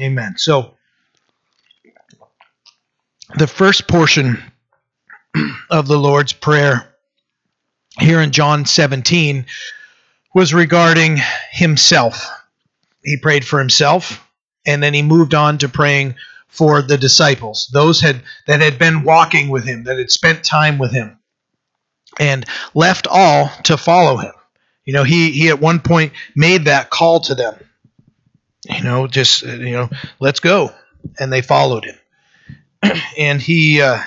Amen. So, the first portion of the Lord's Prayer here in John 17 was regarding himself. He prayed for himself, and then he moved on to praying for the disciples, those had that had been walking with him, that had spent time with him, and left all to follow him. You know, he he at one point made that call to them. You know, just you know, let's go, and they followed him. and he uh,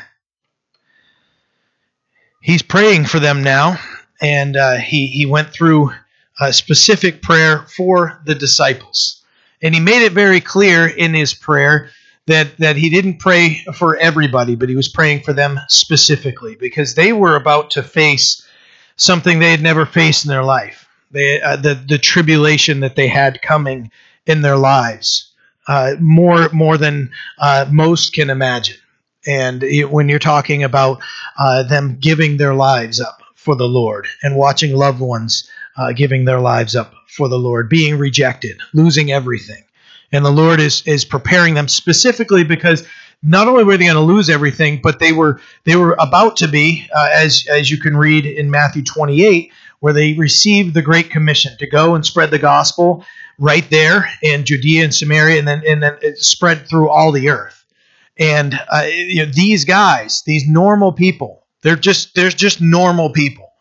he's praying for them now, and uh, he he went through a specific prayer for the disciples, and he made it very clear in his prayer that that he didn't pray for everybody, but he was praying for them specifically because they were about to face something they had never faced in their life. They, uh, the the tribulation that they had coming in their lives, uh, more more than uh, most can imagine. And it, when you're talking about uh, them giving their lives up for the Lord and watching loved ones uh, giving their lives up for the Lord, being rejected, losing everything, and the Lord is is preparing them specifically because not only were they going to lose everything, but they were they were about to be, uh, as as you can read in Matthew 28, where they received the Great Commission to go and spread the gospel right there in Judea and Samaria, and then and then it spread through all the earth. And uh, you know, these guys, these normal people, they're just they're just normal people.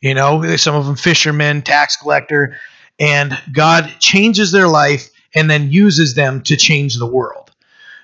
You know, some of them fishermen, tax collector, and God changes their life and then uses them to change the world.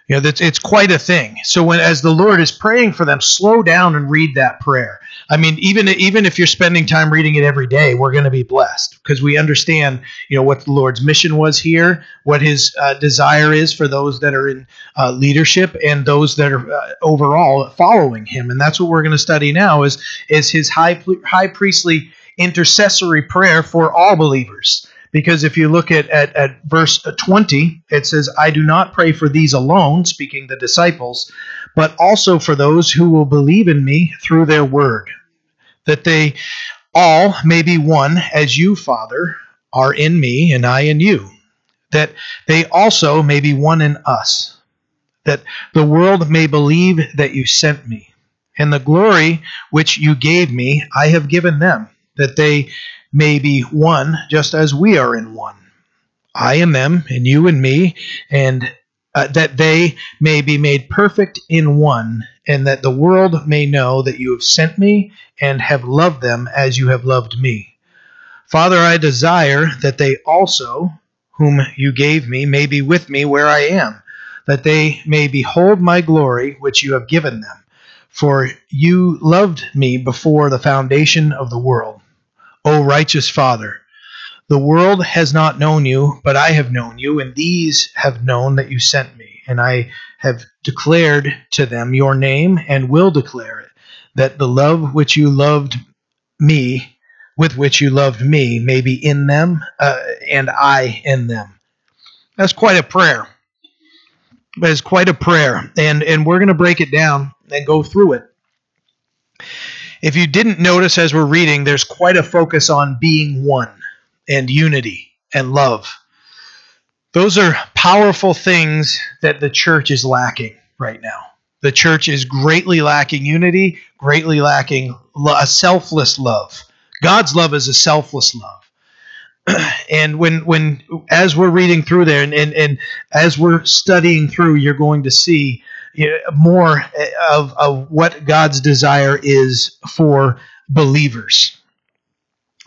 You know, that's it's quite a thing. So when as the Lord is praying for them, slow down and read that prayer. I mean, even even if you're spending time reading it every day, we're going to be blessed because we understand, you know, what the Lord's mission was here, what His uh, desire is for those that are in uh, leadership and those that are uh, overall following Him, and that's what we're going to study now is is His high high priestly intercessory prayer for all believers. Because if you look at, at, at verse 20, it says, I do not pray for these alone, speaking the disciples, but also for those who will believe in me through their word, that they all may be one, as you, Father, are in me and I in you, that they also may be one in us, that the world may believe that you sent me, and the glory which you gave me I have given them, that they may be one, just as we are in one. I and them, and you and me, and uh, that they may be made perfect in one, and that the world may know that you have sent me and have loved them as you have loved me. Father, I desire that they also, whom you gave me, may be with me where I am, that they may behold my glory which you have given them. For you loved me before the foundation of the world. O righteous Father, the world has not known you, but I have known you, and these have known that you sent me. And I have declared to them your name and will declare it, that the love which you loved me, with which you loved me, may be in them, uh, and I in them. That's quite a prayer. It's quite a prayer. And, and we're going to break it down and go through it. If you didn't notice as we're reading, there's quite a focus on being one and unity and love. Those are powerful things that the church is lacking right now. The church is greatly lacking unity, greatly lacking a selfless love. God's love is a selfless love. and when when as we're reading through there and, and, and as we're studying through, you're going to see more of, of what God's desire is for believers.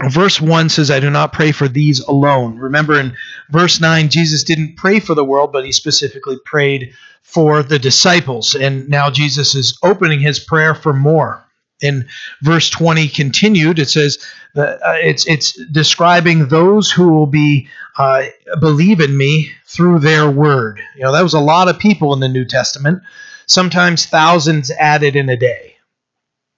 Verse 1 says, I do not pray for these alone. Remember in verse 9, Jesus didn't pray for the world, but he specifically prayed for the disciples. And now Jesus is opening his prayer for more. In verse 20 continued, it says, uh, it's, it's describing those who will be uh, believe in me through their word. You know, that was a lot of people in the New Testament, sometimes thousands added in a day.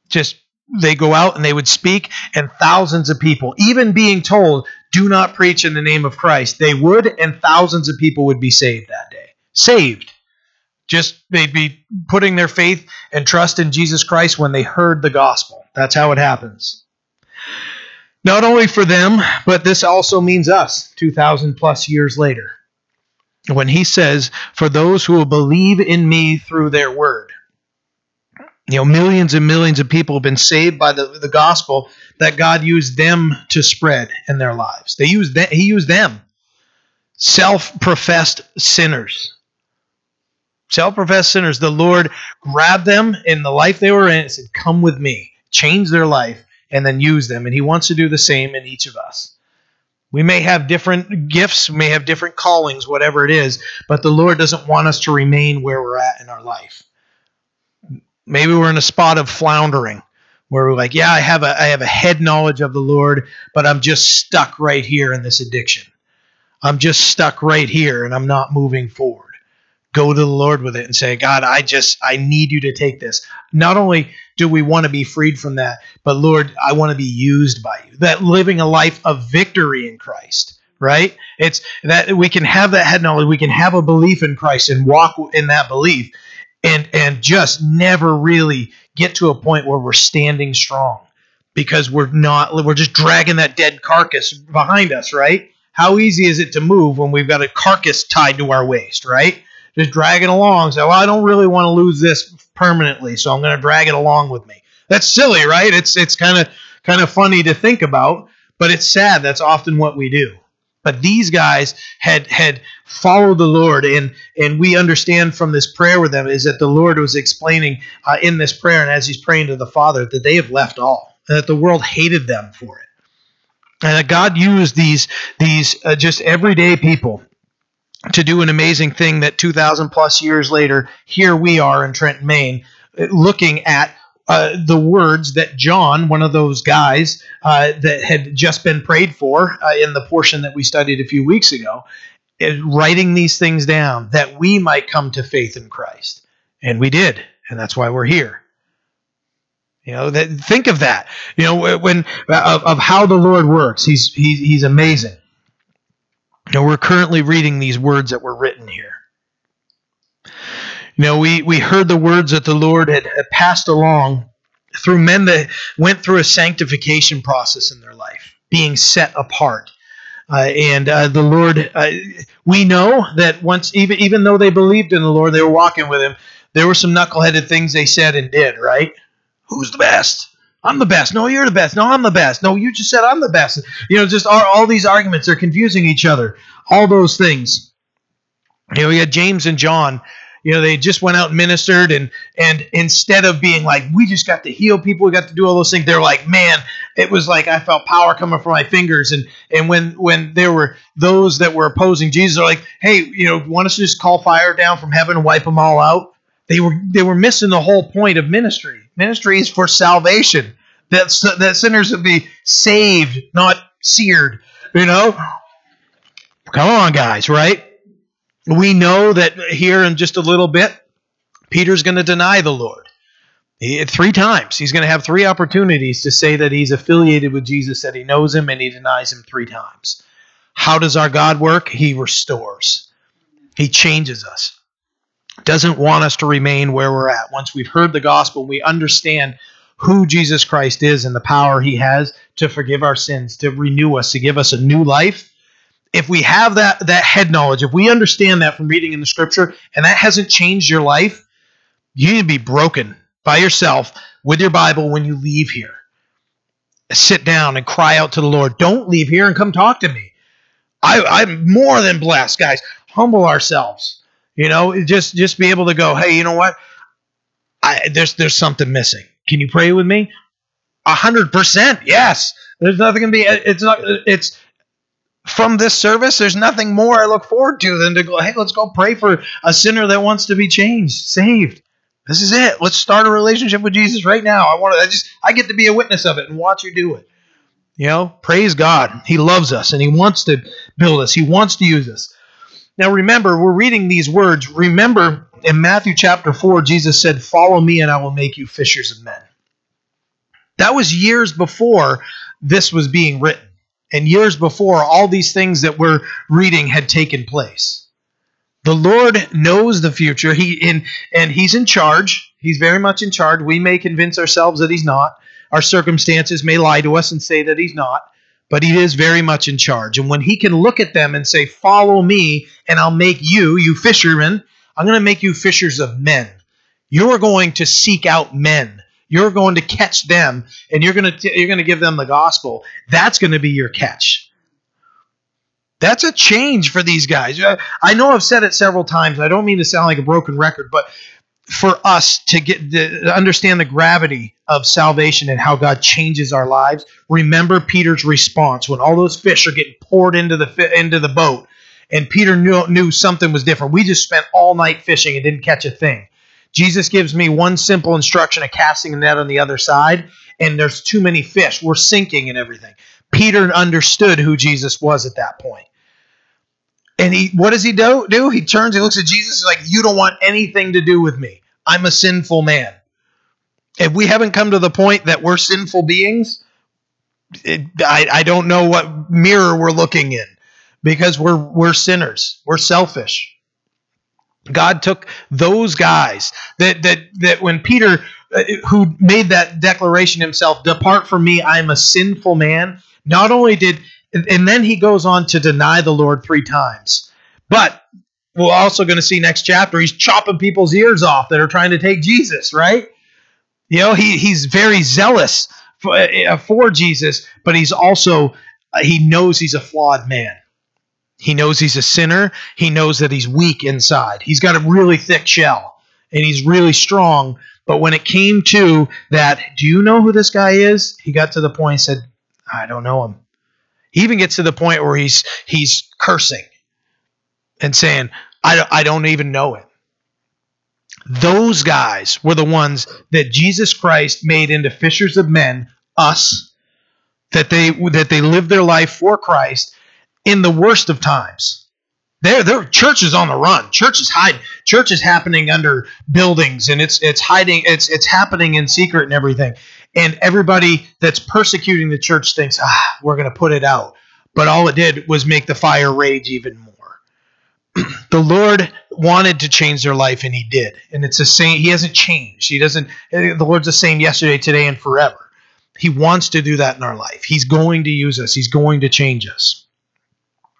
Just they go out and they would speak, and thousands of people, even being told, do not preach in the name of Christ, they would, and thousands of people would be saved that day. Saved. Just they'd be putting their faith and trust in Jesus Christ when they heard the gospel. That's how it happens. Not only for them, but this also means us 2,000 plus years later. when he says, For those who will believe in me through their word. You know, millions and millions of people have been saved by the, the gospel that God used them to spread in their lives. They used them, he used them. Self-professed sinners. Self-professed sinners. The Lord grabbed them in the life they were in and said, Come with me. Change their life and then use them. And he wants to do the same in each of us. We may have different gifts, we may have different callings, whatever it is, but the Lord doesn't want us to remain where we're at in our life. Maybe we're in a spot of floundering where we're like, yeah, I have a I have a head knowledge of the Lord, but I'm just stuck right here in this addiction. I'm just stuck right here and I'm not moving forward. Go to the Lord with it and say, God, I just I need you to take this. Not only do we want to be freed from that? But Lord, I want to be used by you. That living a life of victory in Christ, right? It's that we can have that head knowledge, we can have a belief in Christ and walk in that belief and and just never really get to a point where we're standing strong because we're not we're just dragging that dead carcass behind us, right? How easy is it to move when we've got a carcass tied to our waist, right? Just dragging along. So well, I don't really want to lose this permanently, so I'm going to drag it along with me. That's silly, right? It's it's kind of kind of funny to think about, but it's sad. That's often what we do. But these guys had had followed the Lord, and and we understand from this prayer with them is that the Lord was explaining uh, in this prayer, and as he's praying to the Father, that they have left all, and that the world hated them for it, and that God used these these uh, just everyday people to do an amazing thing that 2,000 plus years later, here we are in Trenton, Maine, looking at uh, the words that John, one of those guys uh, that had just been prayed for uh, in the portion that we studied a few weeks ago, is writing these things down that we might come to faith in Christ. And we did, and that's why we're here. You know, that, think of that. You know, when of, of how the Lord works, He's He's He's amazing. Now we're currently reading these words that were written here. You know, we, we heard the words that the Lord had, had passed along through men that went through a sanctification process in their life, being set apart. Uh, and uh, the Lord, uh, we know that once, even even though they believed in the Lord, they were walking with Him. There were some knuckleheaded things they said and did. Right? Who's the best? I'm the best. No, you're the best. No, I'm the best. No, you just said I'm the best. You know, just all, all these arguments are confusing each other. All those things. You know, we had James and John. You know, they just went out and ministered, and and instead of being like, we just got to heal people, we got to do all those things, they're like, man, it was like I felt power coming from my fingers. And and when when there were those that were opposing Jesus, are like, hey, you know, want us to just call fire down from heaven and wipe them all out? They were they were missing the whole point of ministry. Ministry is for salvation. That that sinners would be saved, not seared. You know, come on, guys, right? We know that here in just a little bit, Peter's going to deny the Lord. He, three times. He's going to have three opportunities to say that he's affiliated with Jesus, that he knows him, and he denies him three times. How does our God work? He restores, He changes us doesn't want us to remain where we're at. Once we've heard the gospel, we understand who Jesus Christ is and the power he has to forgive our sins, to renew us, to give us a new life. If we have that that head knowledge, if we understand that from reading in the scripture and that hasn't changed your life, you need to be broken by yourself with your Bible when you leave here. Sit down and cry out to the Lord. Don't leave here and come talk to me. I, I'm more than blessed, guys. Humble ourselves you know, just just be able to go, hey, you know what? I, there's there's something missing. Can you pray with me? A hundred percent, yes. There's nothing gonna be. It's not. It's from this service. There's nothing more I look forward to than to go. Hey, let's go pray for a sinner that wants to be changed, saved. This is it. Let's start a relationship with Jesus right now. I want to. I just. I get to be a witness of it and watch you do it. You know, praise God. He loves us and He wants to build us. He wants to use us. Now remember, we're reading these words. Remember, in Matthew chapter 4, Jesus said, Follow me and I will make you fishers of men. That was years before this was being written, and years before all these things that we're reading had taken place. The Lord knows the future. He in and He's in charge. He's very much in charge. We may convince ourselves that He's not. Our circumstances may lie to us and say that He's not. but he is very much in charge. And when he can look at them and say, Follow me, and I'll make you, you fishermen, I'm going to make you fishers of men. You're going to seek out men. You're going to catch them, and you're going to you're going to give them the gospel. That's going to be your catch. That's a change for these guys. Uh, I know I've said it several times. I don't mean to sound like a broken record, but for us to get to understand the gravity of salvation and how God changes our lives, remember Peter's response when all those fish are getting poured into the into the boat, and Peter knew, knew something was different. We just spent all night fishing and didn't catch a thing. Jesus gives me one simple instruction of casting a net on the other side, and there's too many fish. We're sinking and everything. Peter understood who Jesus was at that point. And he, what does he do? Do he turns, he looks at Jesus, he's like, "You don't want anything to do with me. I'm a sinful man." If we haven't come to the point that we're sinful beings, it, I, I don't know what mirror we're looking in, because we're we're sinners. We're selfish. God took those guys that that that when Peter uh, who made that declaration himself, depart from me, I am a sinful man. Not only did and then he goes on to deny the Lord three times. But we're also going to see next chapter, he's chopping people's ears off that are trying to take Jesus, right? You know, he, he's very zealous for, uh, for Jesus, but he's also, uh, he knows he's a flawed man. He knows he's a sinner. He knows that he's weak inside. He's got a really thick shell and he's really strong. But when it came to that, do you know who this guy is? He got to the point and said, I don't know him. He even gets to the point where he's he's cursing and saying, I, I don't even know him. Those guys were the ones that Jesus Christ made into fishers of men, us, that they that they lived their life for Christ in the worst of times. There, there, church is on the run. Church is hiding. Church is happening under buildings, and it's it's hiding. It's it's happening in secret and everything and everybody that's persecuting the church thinks, ah, we're going to put it out. But all it did was make the fire rage even more. the Lord wanted to change their life, and He did. And it's the same. He hasn't changed. He doesn't. The Lord's the same yesterday, today, and forever. He wants to do that in our life. He's going to use us. He's going to change us.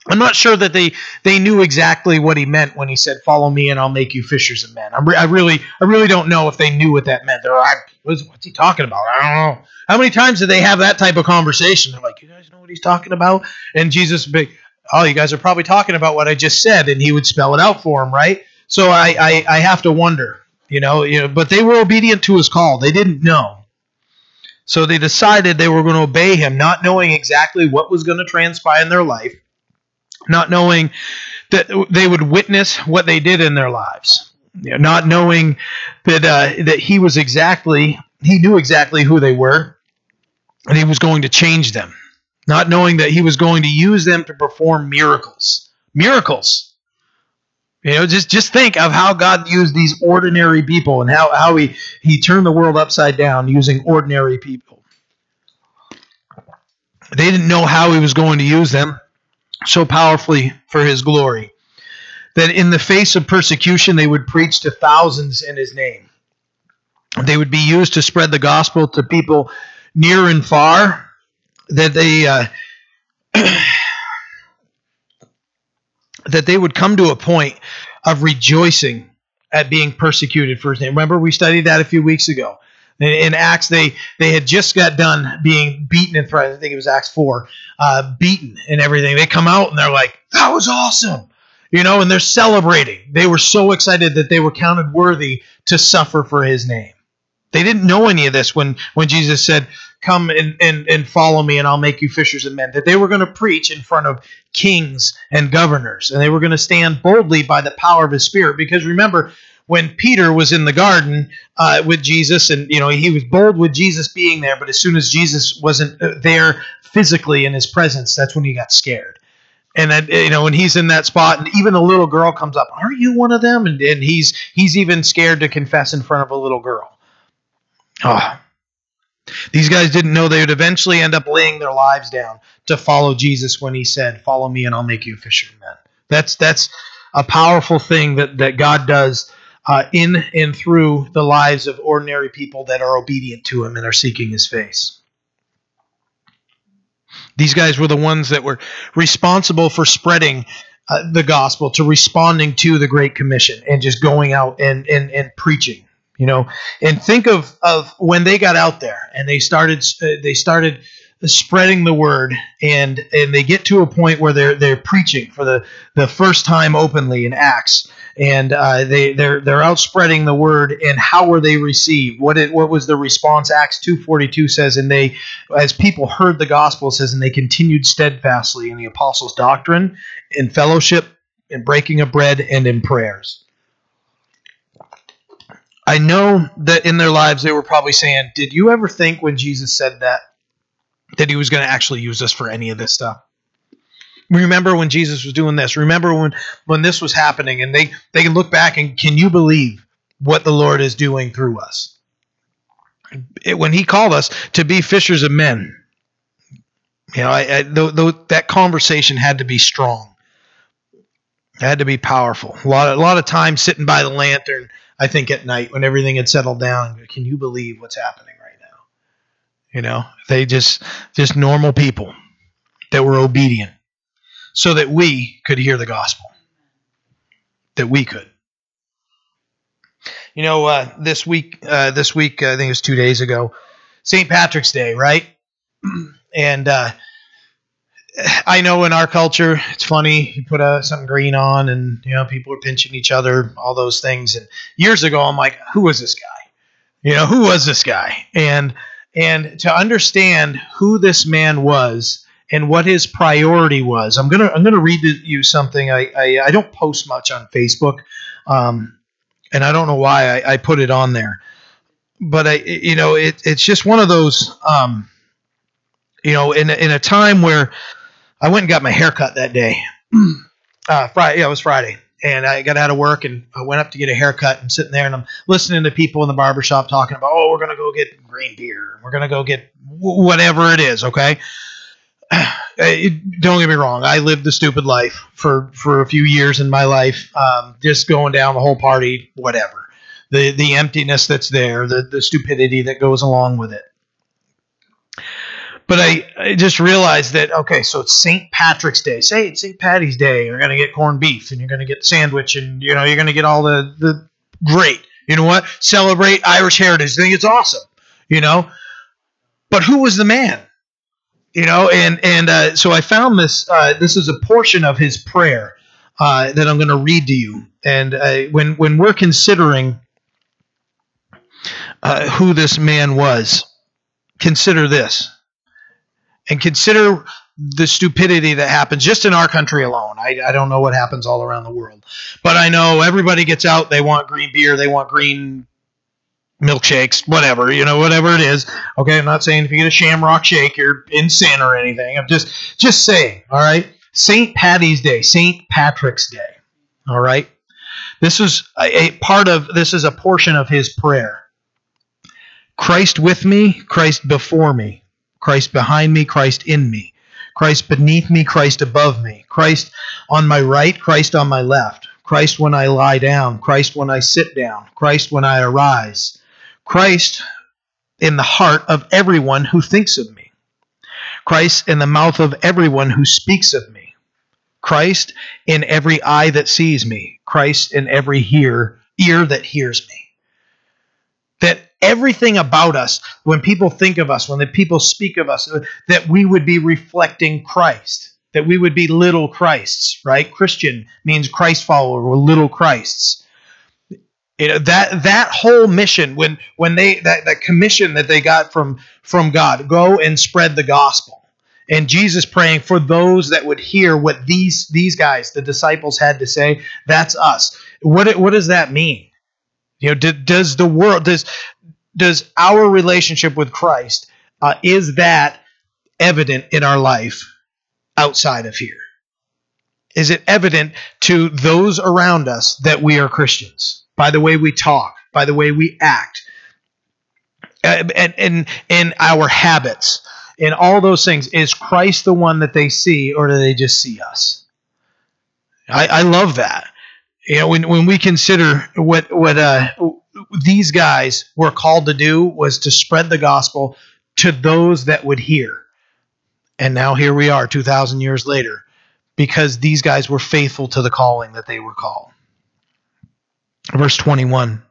I'm not sure that they they knew exactly what he meant when he said, "Follow me, and I'll make you fishers of men." Re- i really I really don't know if they knew what that meant. They're like, what's, "What's he talking about?" I don't know. How many times did they have that type of conversation? They're like, "You guys know what he's talking about?" And Jesus would be, "Oh, you guys are probably talking about what I just said," and he would spell it out for them, right? So I I, I have to wonder, you know, you know. But they were obedient to his call. They didn't know. So they decided they were going to obey him, not knowing exactly what was going to transpire in their life not knowing that they would witness what they did in their lives, you know, not knowing that uh, that he was exactly he knew exactly who they were, and he was going to change them, not knowing that he was going to use them to perform miracles, miracles. You know, just just think of how God used these ordinary people and how, how he, he turned the world upside down using ordinary people. They didn't know how he was going to use them so powerfully for his glory that in the face of persecution they would preach to thousands in his name. They would be used to spread the gospel to people near and far. That they uh, that they would come to a point of rejoicing at being persecuted for his name. Remember, we studied that a few weeks ago. In Acts, they they had just got done being beaten and threatened. I think it was Acts four, uh, beaten and everything. They come out and they're like, "That was awesome," you know, and they're celebrating. They were so excited that they were counted worthy to suffer for His name. They didn't know any of this when when Jesus said, "Come and and, and follow me, and I'll make you fishers of men." That they were going to preach in front of kings and governors, and they were going to stand boldly by the power of His Spirit. Because remember, when Peter was in the garden uh, with Jesus, and you know he was bold with Jesus being there, but as soon as Jesus wasn't uh, there physically in his presence, that's when he got scared. And that you know when he's in that spot, and even a little girl comes up, "Aren't you one of them?" And, and he's he's even scared to confess in front of a little girl. Oh. These guys didn't know they would eventually end up laying their lives down to follow Jesus when he said, "Follow me, and I'll make you fishermen." That's that's a powerful thing that that God does uh, in and through the lives of ordinary people that are obedient to him and are seeking his face. These guys were the ones that were responsible for spreading uh, the gospel, to responding to the Great Commission, and just going out and, and, and preaching. You know, and think of, of when they got out there and they started uh, they started spreading the word and and they get to a point where they're they're preaching for the the first time openly in acts and uh, they they're they're out spreading the word and how were they received? What it what was the response? Acts 242 says and they as people heard the gospel says and they continued steadfastly in the apostles doctrine in fellowship in breaking of bread and in prayers. I know that in their lives they were probably saying, Did you ever think when Jesus said that that he was going to actually use us for any of this stuff. Remember when Jesus was doing this. Remember when when this was happening, and they they can look back and can you believe what the Lord is doing through us? It, when He called us to be fishers of men, you know, I, I, th- th- that conversation had to be strong. It had to be powerful. A lot, of, a lot of time sitting by the lantern. I think at night when everything had settled down. Can you believe what's happening? Right now? You know, they just just normal people that were obedient so that we could hear the gospel. That we could. You know, uh, this week, uh, this week, I think it was two days ago, St. Patrick's Day, right? and uh, I know in our culture, it's funny. You put uh, something green on, and you know people are pinching each other, all those things. And years ago, I'm like, who was this guy? You know, who was this guy? And and to understand who this man was and what his priority was. I'm gonna I'm gonna read you something. I I, I don't post much on Facebook, um, and I don't know why I, I, put it on there, but I you know it, it's just one of those um, you know in in a time where I went and got my hair cut that day. uh, Friday, yeah, it was Friday, and I got out of work and I went up to get a haircut and sitting there and I'm listening to people in the barbershop talking about, oh, we're going to go get green beer. We're going to go get whatever it is. Okay. don't get me wrong. I lived the stupid life for, for a few years in my life. Um, just going down the whole party, whatever the, the emptiness that's there, the, the stupidity that goes along with it but I, I just realized that okay, so it's St. Patrick's Day. Say it's St. Patty's Day. You're gonna get corned beef, and you're gonna get sandwich, and you know you're gonna get all the the great. You know what? Celebrate Irish heritage. I think it's awesome. You know, but who was the man? You know, and and uh, so I found this. Uh, this is a portion of his prayer uh, that I'm going to read to you. And uh, when when we're considering uh, who this man was, consider this and consider the stupidity that happens just in our country alone. I, I don't know what happens all around the world, but I know everybody gets out. They want green beer. They want green milkshakes, whatever, you know, whatever it is. Okay. I'm not saying if you get a shamrock shake, you're in sin or anything. I'm just, just saying. All right. St. Patty's Day, St. Patrick's Day. All right. This is a, a part of, this is a portion of his prayer. Christ with me, Christ before me. Christ behind me, Christ in me. Christ beneath me, Christ above me. Christ on my right, Christ on my left. Christ when I lie down, Christ when I sit down, Christ when I arise. Christ in the heart of everyone who thinks of me. Christ in the mouth of everyone who speaks of me. Christ in every eye that sees me. Christ in every hear, ear that hears me. That everything about us, when people think of us, when the people speak of us, that we would be reflecting Christ, that we would be little Christs, right? Christian means Christ follower, we're little Christs. You know, that that whole mission, when when they that, that commission that they got from from God, go and spread the gospel. And Jesus praying for those that would hear what these these guys, the disciples, had to say. That's us. What what does that mean? You know, does the world does does our relationship with Christ uh, is that evident in our life outside of here? Is it evident to those around us that we are Christians by the way we talk, by the way we act, and in in our habits, in all those things? Is Christ the one that they see, or do they just see us? I, I love that. You know, when when we consider what what uh, these guys were called to do was to spread the gospel to those that would hear. And now here we are 2,000 years later because these guys were faithful to the calling that they were called. Verse 21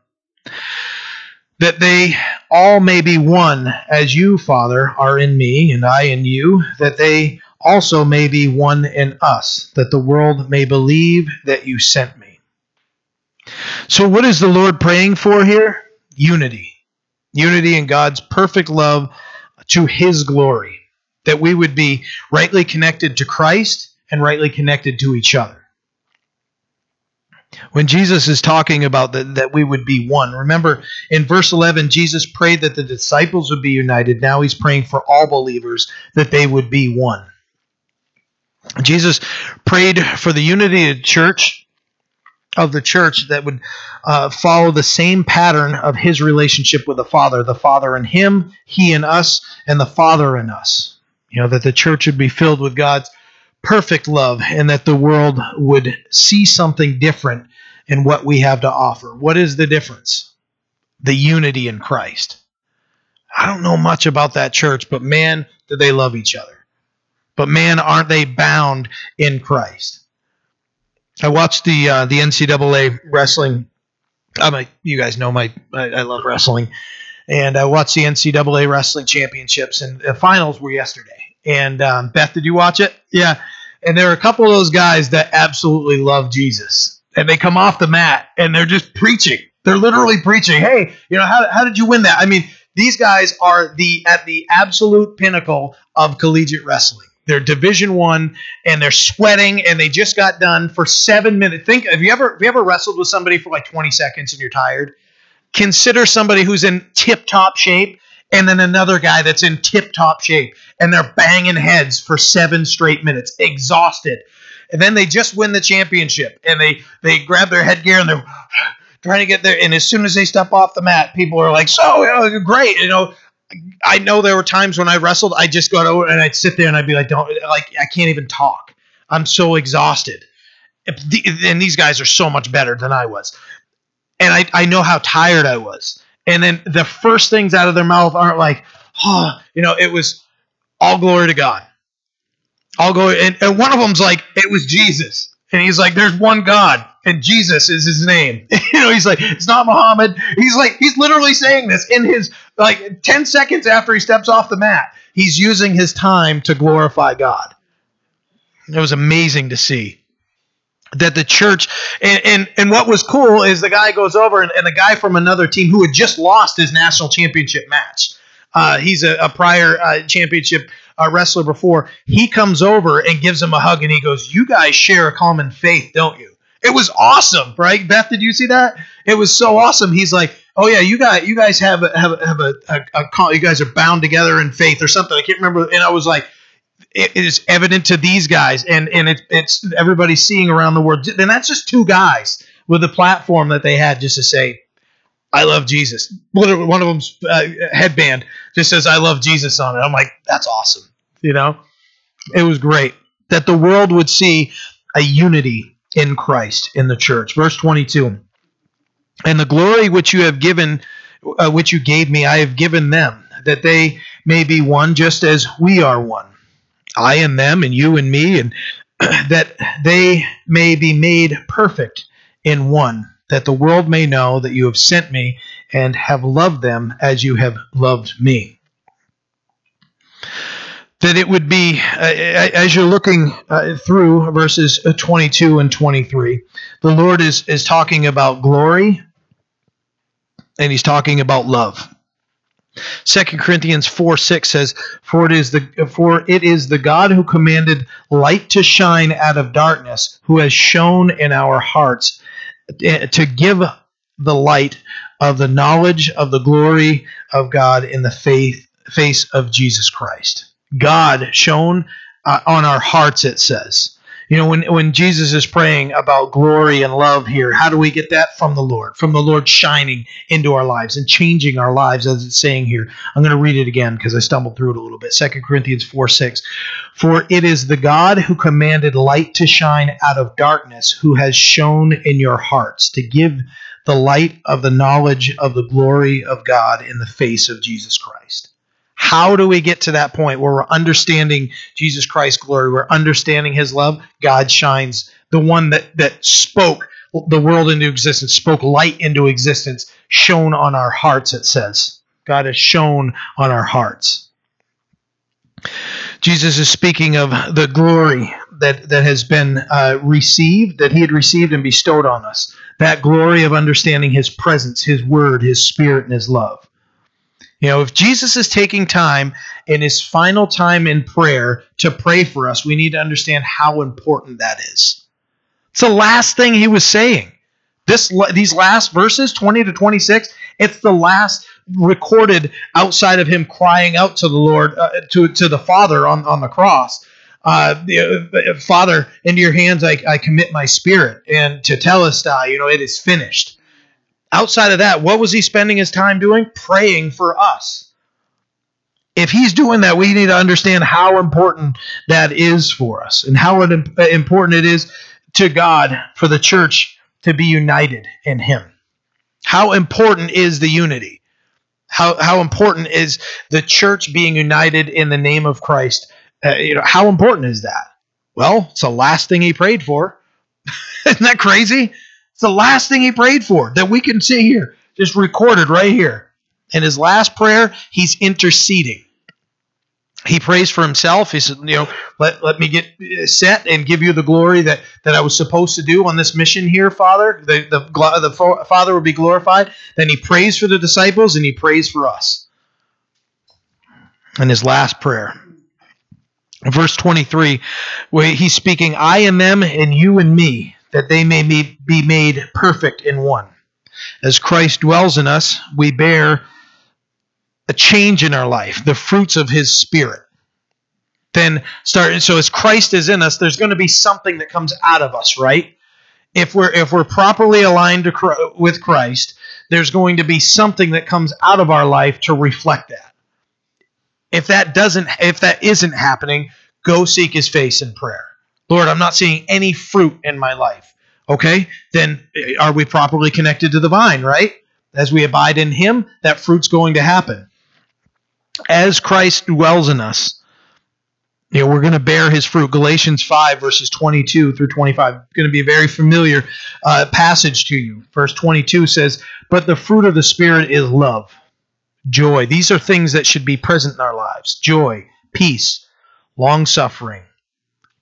that they all may be one, as you, Father, are in me, and I in you, that they also may be one in us, that the world may believe that you sent me. So, what is the Lord praying for here? Unity. Unity in God's perfect love to his glory, that we would be rightly connected to Christ and rightly connected to each other. When Jesus is talking about that, that we would be one, remember in verse 11, Jesus prayed that the disciples would be united. Now he's praying for all believers that they would be one. Jesus prayed for the unity of the church, of the church that would uh, follow the same pattern of his relationship with the Father, the Father in him, he in us, and the Father in us. You know, that the church would be filled with God's perfect love and that the world would see something different in what we have to offer. What is the difference? The unity in Christ. I don't know much about that church, but man, do they love each other. But man, aren't they bound in Christ? I watched the uh, the NCAA wrestling. I'm a, you guys know my I, I love wrestling, and I watched the NCAA wrestling championships, and the finals were yesterday. And um, Beth, did you watch it? Yeah. And there are a couple of those guys that absolutely love Jesus, and they come off the mat and they're just preaching. They're literally preaching. Hey, you know how how did you win that? I mean, these guys are the at the absolute pinnacle of collegiate wrestling. They're Division One, and they're sweating, and they just got done for seven minutes. Think, have you ever have you ever wrestled with somebody for like twenty seconds and you're tired? Consider somebody who's in tip top shape, and then another guy that's in tip top shape, and they're banging heads for seven straight minutes, exhausted, and then they just win the championship, and they they grab their headgear and they're trying to get there, and as soon as they step off the mat, people are like, "So great!" You know, I know there were times when I wrestled, I just got over and I'd sit there and I'd be like, don't, like, I can't even talk. I'm so exhausted. And these guys are so much better than I was. And I, I know how tired I was. And then the first things out of their mouth aren't like, oh, you know, it was all glory to God. All glory. And, and one of them's like, it was Jesus. And he's like, there's one God and Jesus is his name. you know, he's like, it's not Muhammad. He's like, he's literally saying this in his like 10 seconds after he steps off the mat. He's using his time to glorify God. It was amazing to see that the church and, and and what was cool is the guy goes over and, and the guy from another team who had just lost his national championship match. Uh, he's a, a prior uh, championship uh, wrestler before. He comes over and gives him a hug and he goes, "You guys share a common faith, don't you?" It was awesome, right? Beth, did you see that? It was so awesome. He's like, "Oh yeah, you got you guys have a, have a, have a, a, a you guys are bound together in faith or something." I can't remember. And I was like, "It is evident to these guys, and and it, it's everybody seeing around the world." And that's just two guys with the platform that they had just to say, "I love Jesus." Literally, one of them's uh, headband just says, "I love Jesus" on it. I'm like, "That's awesome," you know. It was great that the world would see a unity in Christ, in the church. Verse 22 And the glory which you have given, uh, which you gave me, I have given them, that they may be one just as we are one. I and them, and you and me, and that they may be made perfect in one, that the world may know that you have sent me and have loved them as you have loved me that it would be, uh, as you're looking uh, through verses uh, 22 and 23, the Lord is, is talking about glory and he's talking about love. 2 Corinthians 4 6 says, For it is the for it is the God who commanded light to shine out of darkness, who has shown in our hearts eh, to give the light of the knowledge of the glory of God in the faith face of Jesus Christ. God shown uh, on our hearts, it says. You know, when, when Jesus is praying about glory and love here, how do we get that from the Lord? From the Lord shining into our lives and changing our lives, as it's saying here. I'm going to read it again because I stumbled through it a little bit. 2 Corinthians 4 6. For it is the God who commanded light to shine out of darkness, who has shone in your hearts to give the light of the knowledge of the glory of God in the face of Jesus Christ. How do we get to that point where we're understanding Jesus Christ's glory, we're understanding his love? God shines, the one that, that spoke the world into existence, spoke light into existence, shone on our hearts, it says. God has shone on our hearts. Jesus is speaking of the glory that, that has been uh, received, that he had received and bestowed on us. That glory of understanding his presence, his word, his spirit, and his love. You know, if Jesus is taking time in his final time in prayer to pray for us, we need to understand how important that is. It's the last thing he was saying. This these last verses 20 to 26, it's the last recorded outside of him crying out to the Lord uh, to to the Father on on the cross. Uh, Father, into your hands I, I commit my spirit, and tetelestai, you know, it is finished. Outside of that, what was he spending his time doing? Praying for us. If he's doing that, we need to understand how important that is for us and how important it is to God for the church to be united in Him. How important is the unity? How, how important is the church being united in the name of Christ? Uh, you know, how important is that? Well, it's the last thing he prayed for. Isn't that crazy? It's the last thing he prayed for that we can see here, just recorded right here. In his last prayer, he's interceding he prays for himself. He said, you know, let, let me get uh, set and give you the glory that, that I was supposed to do on this mission here, Father. The, the, the Father will be glorified. Then he prays for the disciples and he prays for us. In his last prayer. Verse 23, where he's speaking, I and them and you and me, that they may be made perfect in one. As Christ dwells in us, we bear a change in our life, the fruits of his spirit. Then start so as Christ is in us, there's going to be something that comes out of us, right? If we're if we're properly aligned to, with Christ, there's going to be something that comes out of our life to reflect that. If that doesn't if that isn't happening, go seek his face in prayer. Lord, I'm not seeing any fruit in my life. Okay? Then are we properly connected to the vine, right? As we abide in him, that fruit's going to happen as Christ dwells in us, you know, we're going to bear his fruit. Galatians 5, verses 22 through 25. Going to be a very familiar uh, passage to you. Verse 22 says, But the fruit of the Spirit is love, joy. These are things that should be present in our lives joy, peace, long suffering,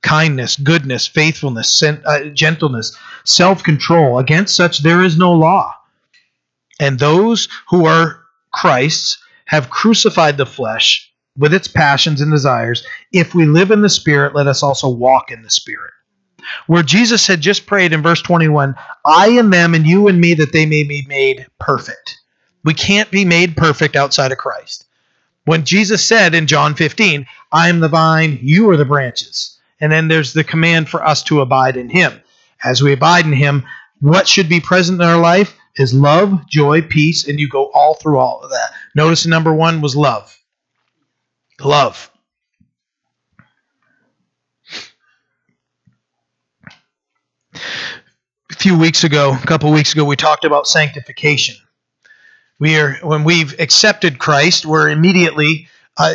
kindness, goodness, faithfulness, uh, gentleness, self control. Against such there is no law. And those who are Christ's have crucified the flesh with its passions and desires. If we live in the Spirit, let us also walk in the Spirit. Where Jesus had just prayed in verse 21, I and them and you and me that they may be made perfect. We can't be made perfect outside of Christ. When Jesus said in John 15, I am the vine, you are the branches. And then there's the command for us to abide in him. As we abide in him, what should be present in our life? is love, joy, peace, and you go all through all of that. Notice number one was love. Love. A few weeks ago, a couple weeks ago, we talked about sanctification. We are when we've accepted Christ, we're immediately uh,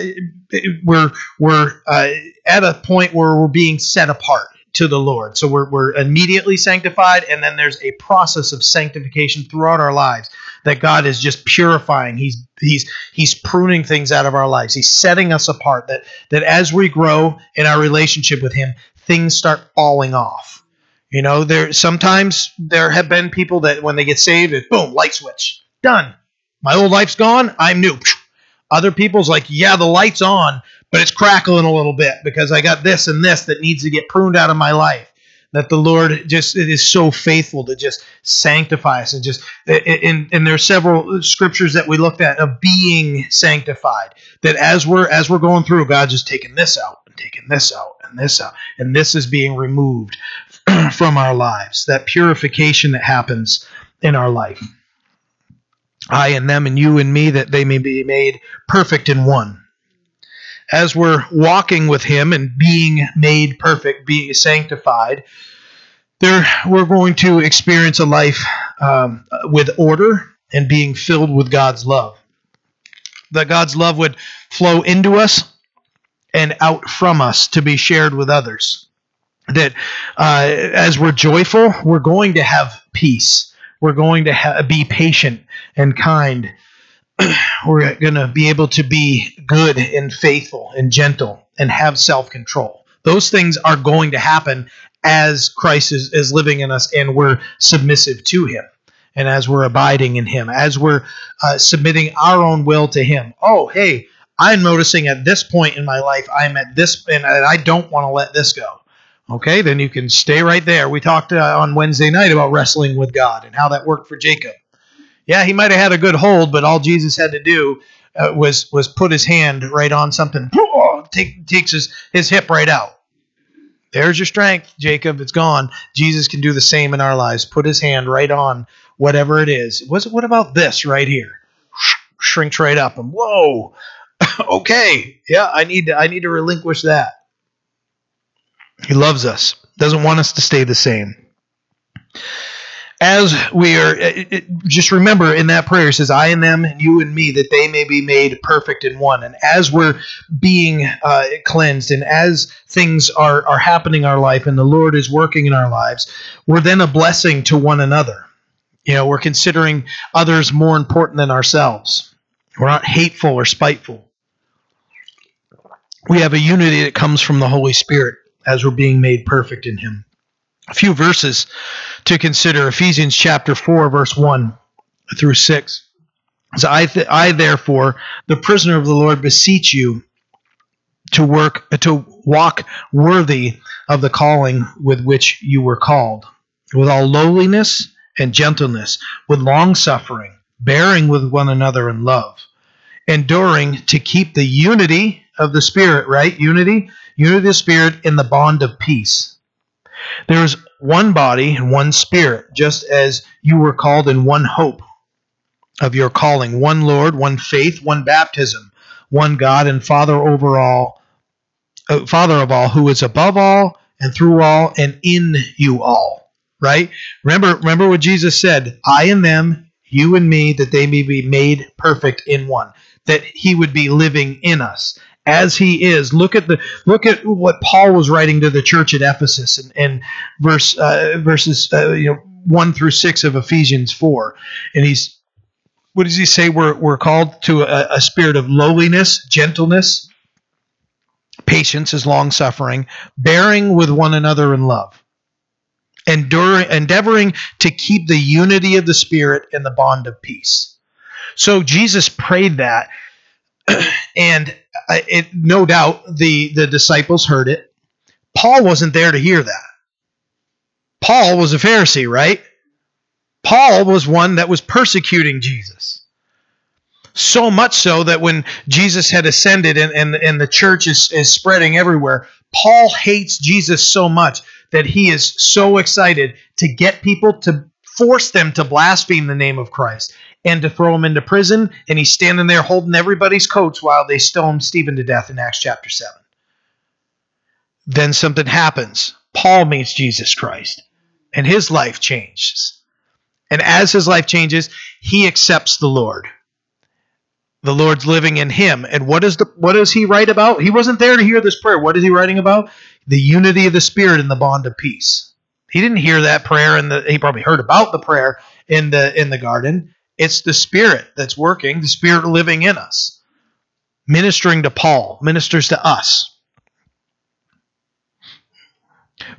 we're we're uh, at a point where we're being set apart to the Lord. So we're, we're immediately sanctified, and then there's a process of sanctification throughout our lives that God is just purifying. He's He's He's pruning things out of our lives. He's setting us apart. That that as we grow in our relationship with Him, things start falling off. You know, there sometimes there have been people that when they get saved, it boom, light switch, done. My old life's gone. I'm new. Other people's like, yeah, the light's on, but it's crackling a little bit because I got this and this that needs to get pruned out of my life. That the Lord just it is so faithful to just sanctify us and just and, and there are several scriptures that we looked at of being sanctified. That as we're as we're going through, God's just taking this out and taking this out and this out, and this is being removed from our lives. That purification that happens in our life. I and them and you and me, that they may be made perfect in one. As we're walking with Him and being made perfect, being sanctified, there we're going to experience a life um, with order and being filled with God's love. that God's love would flow into us and out from us to be shared with others. That uh, as we're joyful, we're going to have peace. We're going to ha- be patient and kind. we're going to be able to be good and faithful and gentle and have self control. Those things are going to happen as Christ is, is living in us and we're submissive to Him and as we're abiding in Him, as we're uh, submitting our own will to Him. Oh, hey, I'm noticing at this point in my life, I'm at this, and I don't want to let this go. Okay, then you can stay right there. We talked uh, on Wednesday night about wrestling with God and how that worked for Jacob. Yeah, he might have had a good hold, but all Jesus had to do uh, was was put his hand right on something. Take, takes his, his hip right out. There's your strength, Jacob. It's gone. Jesus can do the same in our lives. Put his hand right on whatever it is. What's, what about this right here? Shrinks right up and whoa. okay. Yeah, I need to I need to relinquish that. He loves us. Doesn't want us to stay the same as we are just remember in that prayer it says i and them and you and me that they may be made perfect in one. And as we're being uh, cleansed and as things are are happening in our life and the lord is working in our lives we're then a blessing to one another. You know we're considering others more important than ourselves. We're not hateful or spiteful. We have a unity that comes from the holy spirit as we're being made perfect in him a few verses to consider Ephesians chapter 4, verse 1 through 6. So I, th- I therefore, the prisoner of the Lord, beseech you to work to walk worthy of the calling with which you were called, with all lowliness and gentleness, with long suffering, bearing with one another in love, enduring to keep the unity of the Spirit, right? Unity, unity of the Spirit in the bond of peace. There is one body and one spirit, just as you were called in one hope of your calling, one Lord, one faith, one baptism, one God and Father over all, uh, Father of all, who is above all and through all and in you all. Right? Remember, remember what Jesus said: "I and them, you and me, that they may be made perfect in one." That He would be living in us as he is. Look at the look at what Paul was writing to the church at Ephesus and, and verse uh, verses uh, you know one through six of Ephesians four, and he's what does he say? We're we're called to a, a spirit of lowliness, gentleness, patience is long suffering, bearing with one another in love. Enduring, endeavoring to keep the unity of the Spirit in the bond of peace. So Jesus prayed that and it, no doubt the, the disciples heard it. Paul wasn't there to hear that. Paul was a Pharisee, right? Paul was one that was persecuting Jesus. So much so that when Jesus had ascended and, and, and the church is, is spreading everywhere, Paul hates Jesus so much that he is so excited to get people to force them to blaspheme the name of Christ and to throw him into prison. And he's standing there holding everybody's coats while they stone Stephen to death in Acts chapter 7. Then something happens. Paul meets Jesus Christ, and his life changes. And as his life changes, he accepts the Lord. The Lord's living in him. And what is the what does he write about? He wasn't there to hear this prayer. What is he writing about? The unity of the Spirit and the bond of peace. He didn't hear that prayer and he probably heard about the prayer in the in the garden. It's the Spirit that's working, the Spirit living in us, ministering to Paul, ministers to us.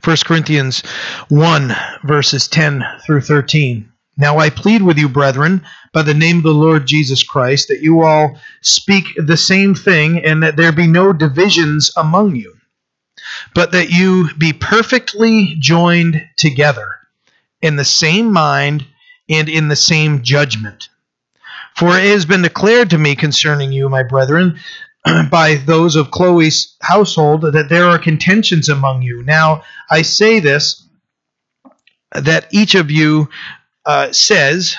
1 Corinthians 1, verses 10 through 13. Now I plead with you, brethren, by the name of the Lord Jesus Christ, that you all speak the same thing, and that there be no divisions among you, but that you be perfectly joined together in the same mind and in the same judgment. For it has been declared to me concerning you, my brethren, by those of Chloe's household, that there are contentions among you. Now, I say this that each of you uh, says,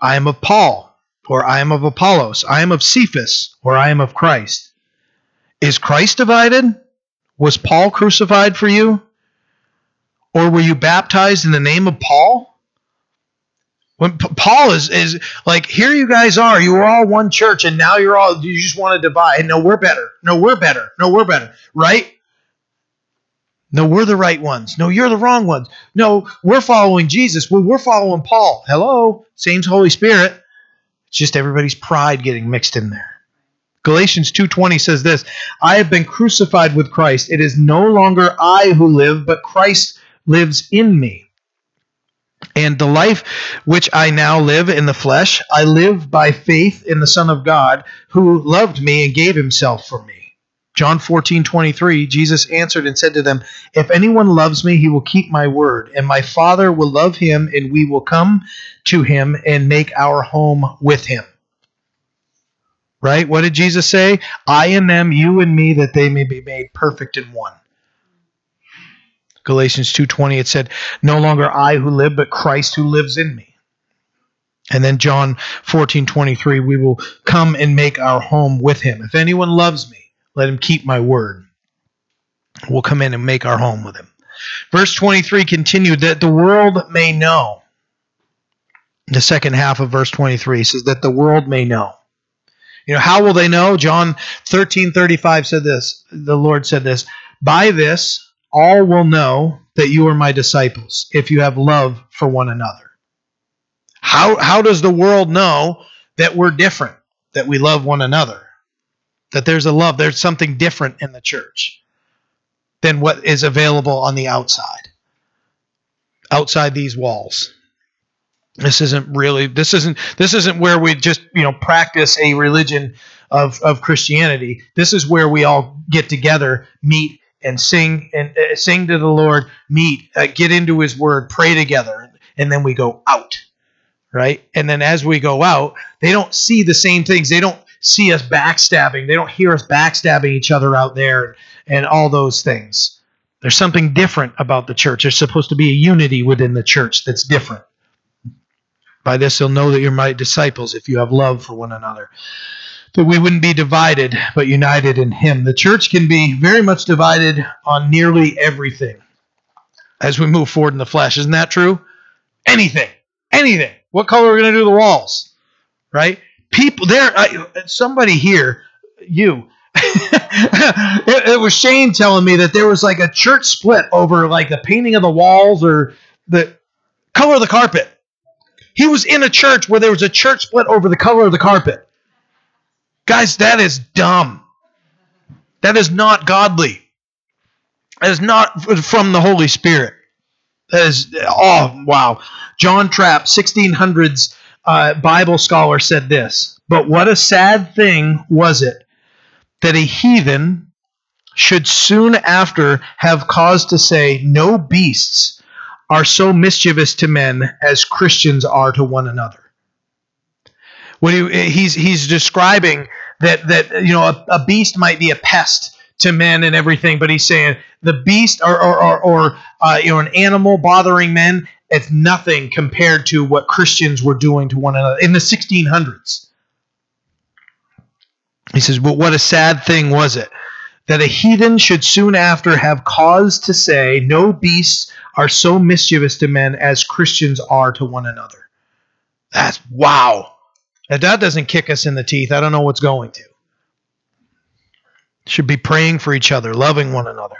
I am of Paul, or I am of Apollos, I am of Cephas, or I am of Christ. Is Christ divided? Was Paul crucified for you? Or were you baptized in the name of Paul? When P- Paul is is like, here you guys are, you were all one church, and now you're all you just want to divide. No, we're better. No, we're better. No, we're better. Right? No, we're the right ones. No, you're the wrong ones. No, we're following Jesus. Well, we're following Paul. Hello, same Holy Spirit. It's just everybody's pride getting mixed in there. Galatians 2:20 says this, I have been crucified with Christ. It is no longer I who live, but Christ lives in me. And the life which I now live in the flesh, I live by faith in the Son of God, who loved me and gave himself for me. John 14, 23, Jesus answered and said to them, If anyone loves me, he will keep my word, and my Father will love him, and we will come to him and make our home with him. Right? What did Jesus say? I and them, you and me, that they may be made perfect in one. Galatians 2:20 it said, "No longer I who live, but Christ who lives in me." And then John 14:23, "We will come and make our home with him. If anyone loves me, let him keep my word. We'll come in and make our home with him." Verse 23 continued that the world may know. The second half of verse 23 says that the world may know. You know, how will they know? John 13:35 said this. The Lord said this, "By this all will know that you are my disciples if you have love for one another. How, how does the world know that we're different, that we love one another, that there's a love, there's something different in the church than what is available on the outside, outside these walls? This isn't really this isn't this isn't where we just you know practice a religion of, of Christianity. This is where we all get together, meet, and sing and uh, sing to the Lord, meet, uh, get into His Word, pray together, and then we go out, right? And then as we go out, they don't see the same things. They don't see us backstabbing. They don't hear us backstabbing each other out there and all those things. There's something different about the church. There's supposed to be a unity within the church that's different. By this, they'll know that you're my disciples if you have love for one another that we wouldn't be divided, but united in Him. The church can be very much divided on nearly everything as we move forward in the flesh. Isn't that true? Anything. Anything. What color are we going to do the walls? Right? People, there, somebody here, you, it, it, was Shane telling me that there was like a church split over like the painting of the walls or the color of the carpet. He was in a church where there was a church split over the color of the carpet. Guys, that is dumb. That is not godly. That is not from the Holy Spirit. That is, oh, wow. John Trapp, 1600s uh, Bible scholar, said this But what a sad thing was it that a heathen should soon after have cause to say, No beasts are so mischievous to men as Christians are to one another. He, he's he's describing that that you know a, a, beast might be a pest to men and everything, but he's saying the beast or or, or, or uh, you know an animal bothering men it's nothing compared to what Christians were doing to one another in the 1600s. He says, but what a sad thing was it that a heathen should soon after have cause to say, No beasts are so mischievous to men as Christians are to one another. That's wow. If that doesn't kick us in the teeth, I don't know what's going to. Should be praying for each other, loving one another.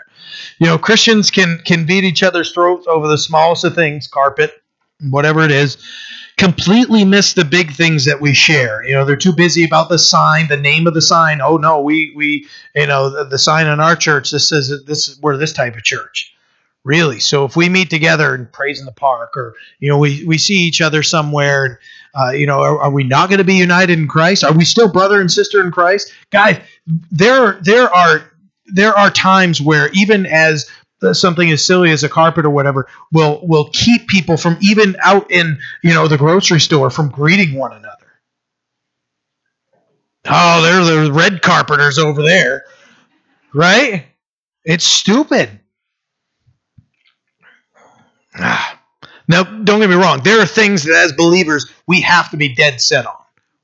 You know, Christians can can beat each other's throats over the smallest of things, carpet, whatever it is, completely miss the big things that we share. You know, they're too busy about the sign, the name of the sign. Oh no, we we you know the, the sign in our church. This says this we're this type of church. Really. So if we meet together and praise in the park, or you know we we see each other somewhere uh, you know, are, are we not going to be united in Christ? Are we still brother and sister in Christ? Guys, there there are there are times where even as something as silly as a carpet or whatever will will keep people from even out in you know the grocery store from greeting one another. Oh, they're the red carpeters over there, right? It's stupid. Ah. Now, don't get me wrong. There are things that, as believers, we have to be dead set on.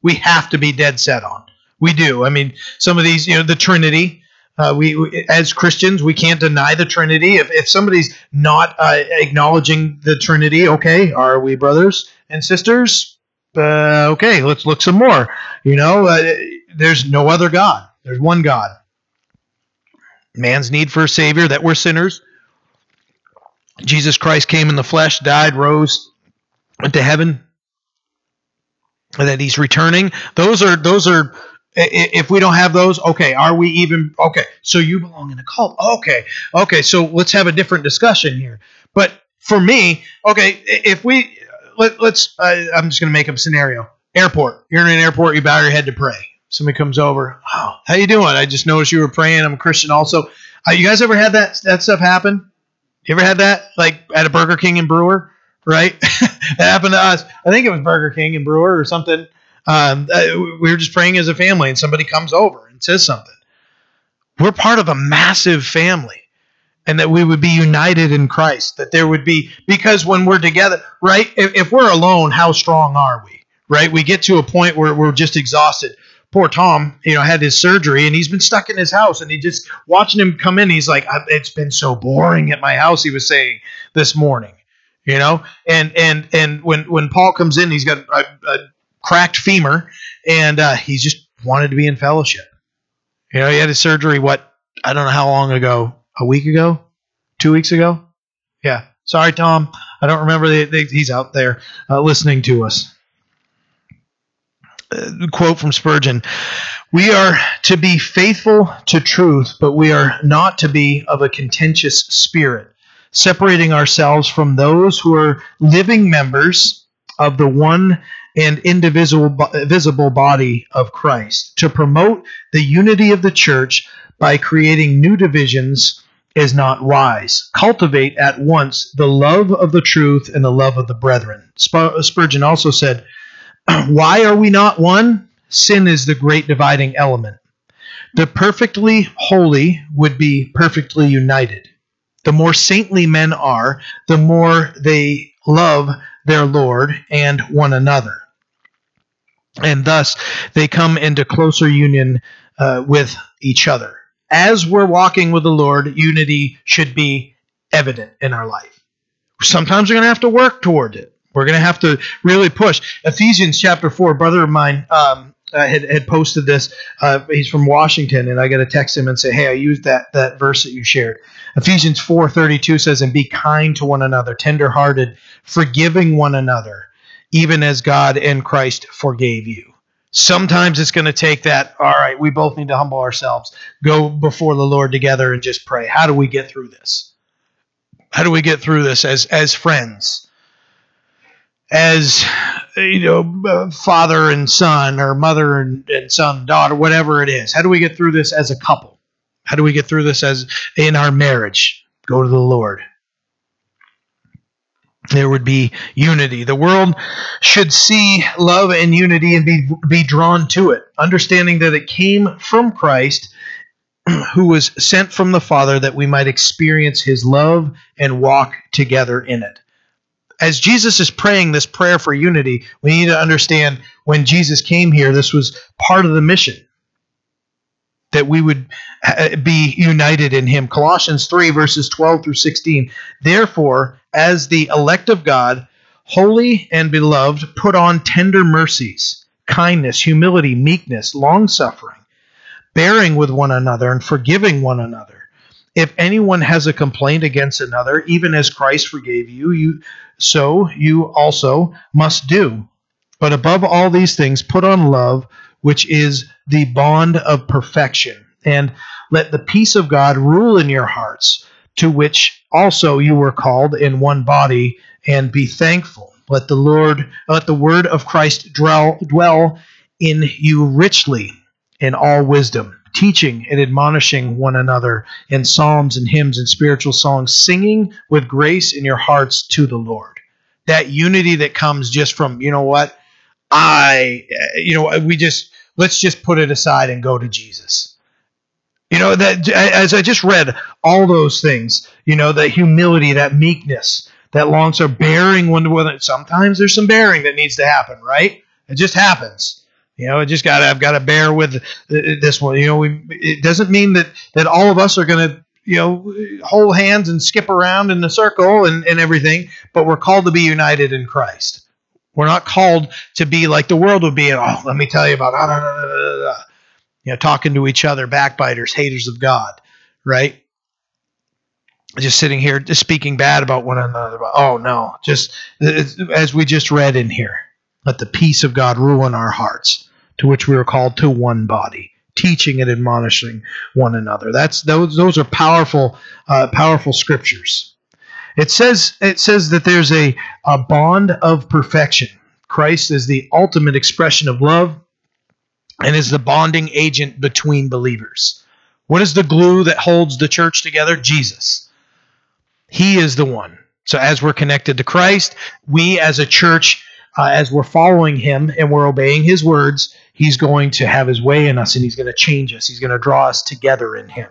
We have to be dead set on. We do. I mean, some of these, you know, the Trinity. Uh, we, we, as Christians, we can't deny the Trinity. If, if somebody's not uh, acknowledging the Trinity, okay, are we brothers and sisters, uh, okay, let's look some more. You know, uh, there's no other God. There's one God. Man's need for a Savior, that we're sinners. Jesus Christ came in the flesh, died, rose, went to heaven, and that he's returning. Those are those are if we don't have those, okay, are we even okay? So you belong in a cult. Okay, okay, so let's have a different discussion here. But for me, okay, if we let, us uh, I'm just going to make up a scenario. Airport. You're in an airport. You bow your head to pray. Somebody comes over. Oh, how you doing? I just noticed you were praying. I'm a Christian also. Uh, you guys ever had that that stuff happen? You ever had that like at a Burger King and Brewer? Right? that happened to us. I think it was Burger King and Brewer or something. Um, uh, we were just praying as a family, and somebody comes over and says something. We're part of a massive family and that we would be united in Christ. That there would be, because when we're together, right? If, if, we're alone, how strong are we, right? We get to a point where we're just exhausted. Poor Tom, you know, had his surgery and he's been stuck in his house and he just watching him come in. He's like, it's been so boring at my house. He was saying this morning, you know, and and and when when Paul comes in, he's got a, a cracked femur and uh, he's just wanted to be in fellowship. You know, he had his surgery. What I don't know how long ago a week ago, two weeks ago. Yeah. Sorry, Tom. I don't remember. The, the, he's out there uh, listening to us. Uh, quote from Spurgeon We are to be faithful to truth, but we are not to be of a contentious spirit, separating ourselves from those who are living members of the one and indivisible visible body of Christ, to promote the unity of the church by creating new divisions is not wise. Cultivate at once the love of the truth and the love of the brethren. Spurgeon also said, Why are we not one? Sin is the great dividing element. The perfectly holy would be perfectly united. The more saintly men are, the more they love their Lord and one another. And thus they come into closer union uh, with each other as we're walking with the Lord, unity should be evident in our life. Sometimes we're going to have to work toward it. We're going to have to really push. Ephesians chapter 4, brother of mine um, uh, had, had posted this. Uh, he's from Washington, and I got to text him and say, hey, I used that, that verse that you shared. Ephesians 4.32 says, and be kind to one another, tenderhearted, forgiving one another, even as God and Christ forgave you. Sometimes it's going to take that, all right, we both need to humble ourselves, go before the Lord together and just pray. How do we get through this? How do we get through this as as friends? As you know, uh, father and son or mother and, and son, daughter, whatever it is. How do we get through this as a couple? How do we get through this as in our marriage? Go to the Lord there would be unity. The world should see love and unity and be, be drawn to it, understanding that it came from Christ, who was sent from the Father that we might experience his love and walk together in it. As Jesus is praying this prayer for unity, we need to understand when Jesus came here, this was part of the mission that we would be united in him. Colossians 3, verses 12 through 16. Therefore, as the elect of God, holy and beloved, put on tender mercies, kindness, humility, meekness, long suffering, bearing with one another, and forgiving one another. If anyone has a complaint against another, even as Christ forgave you, you so you also must do. But above all these things, put on love which is the bond of perfection. And let the peace of God rule in your hearts, to which also you were called in one body, and be thankful. Let the Lord, let the word of Christ dwell, dwell in you richly in all wisdom, teaching and admonishing one another in psalms and hymns and spiritual songs, singing with grace in your hearts to the Lord. That unity that comes just from, you know what? I, you know, we just let's just put it aside and go to Jesus. You know that as I just read all those things, you know that humility, that meekness, that long so bearing one to another. Sometimes there's some bearing that needs to happen, right? It just happens. You know, it just got I've got to bear with this one. You know, we, it doesn't mean that that all of us are going to you know hold hands and skip around in the circle and, and everything, but we're called to be united in Christ We're not called to be like the world would be. Oh, let me tell you about, ah, you know, talking to each other, backbiters, haters of God, right? Just sitting here, just speaking bad about one another. Oh no, just as we just read in here, let the peace of God rule in our hearts, to which we are called to one body teaching and admonishing one another. That's those those are powerful uh, powerful scriptures. It says it says that there's a, a bond of perfection. Christ is the ultimate expression of love and is the bonding agent between believers. What is the glue that holds the church together? Jesus. He is the one. So as we're connected to Christ, we as a church, uh, as we're following Him and we're obeying His words, He's going to have His way in us and He's going to change us. He's going to draw us together in Him.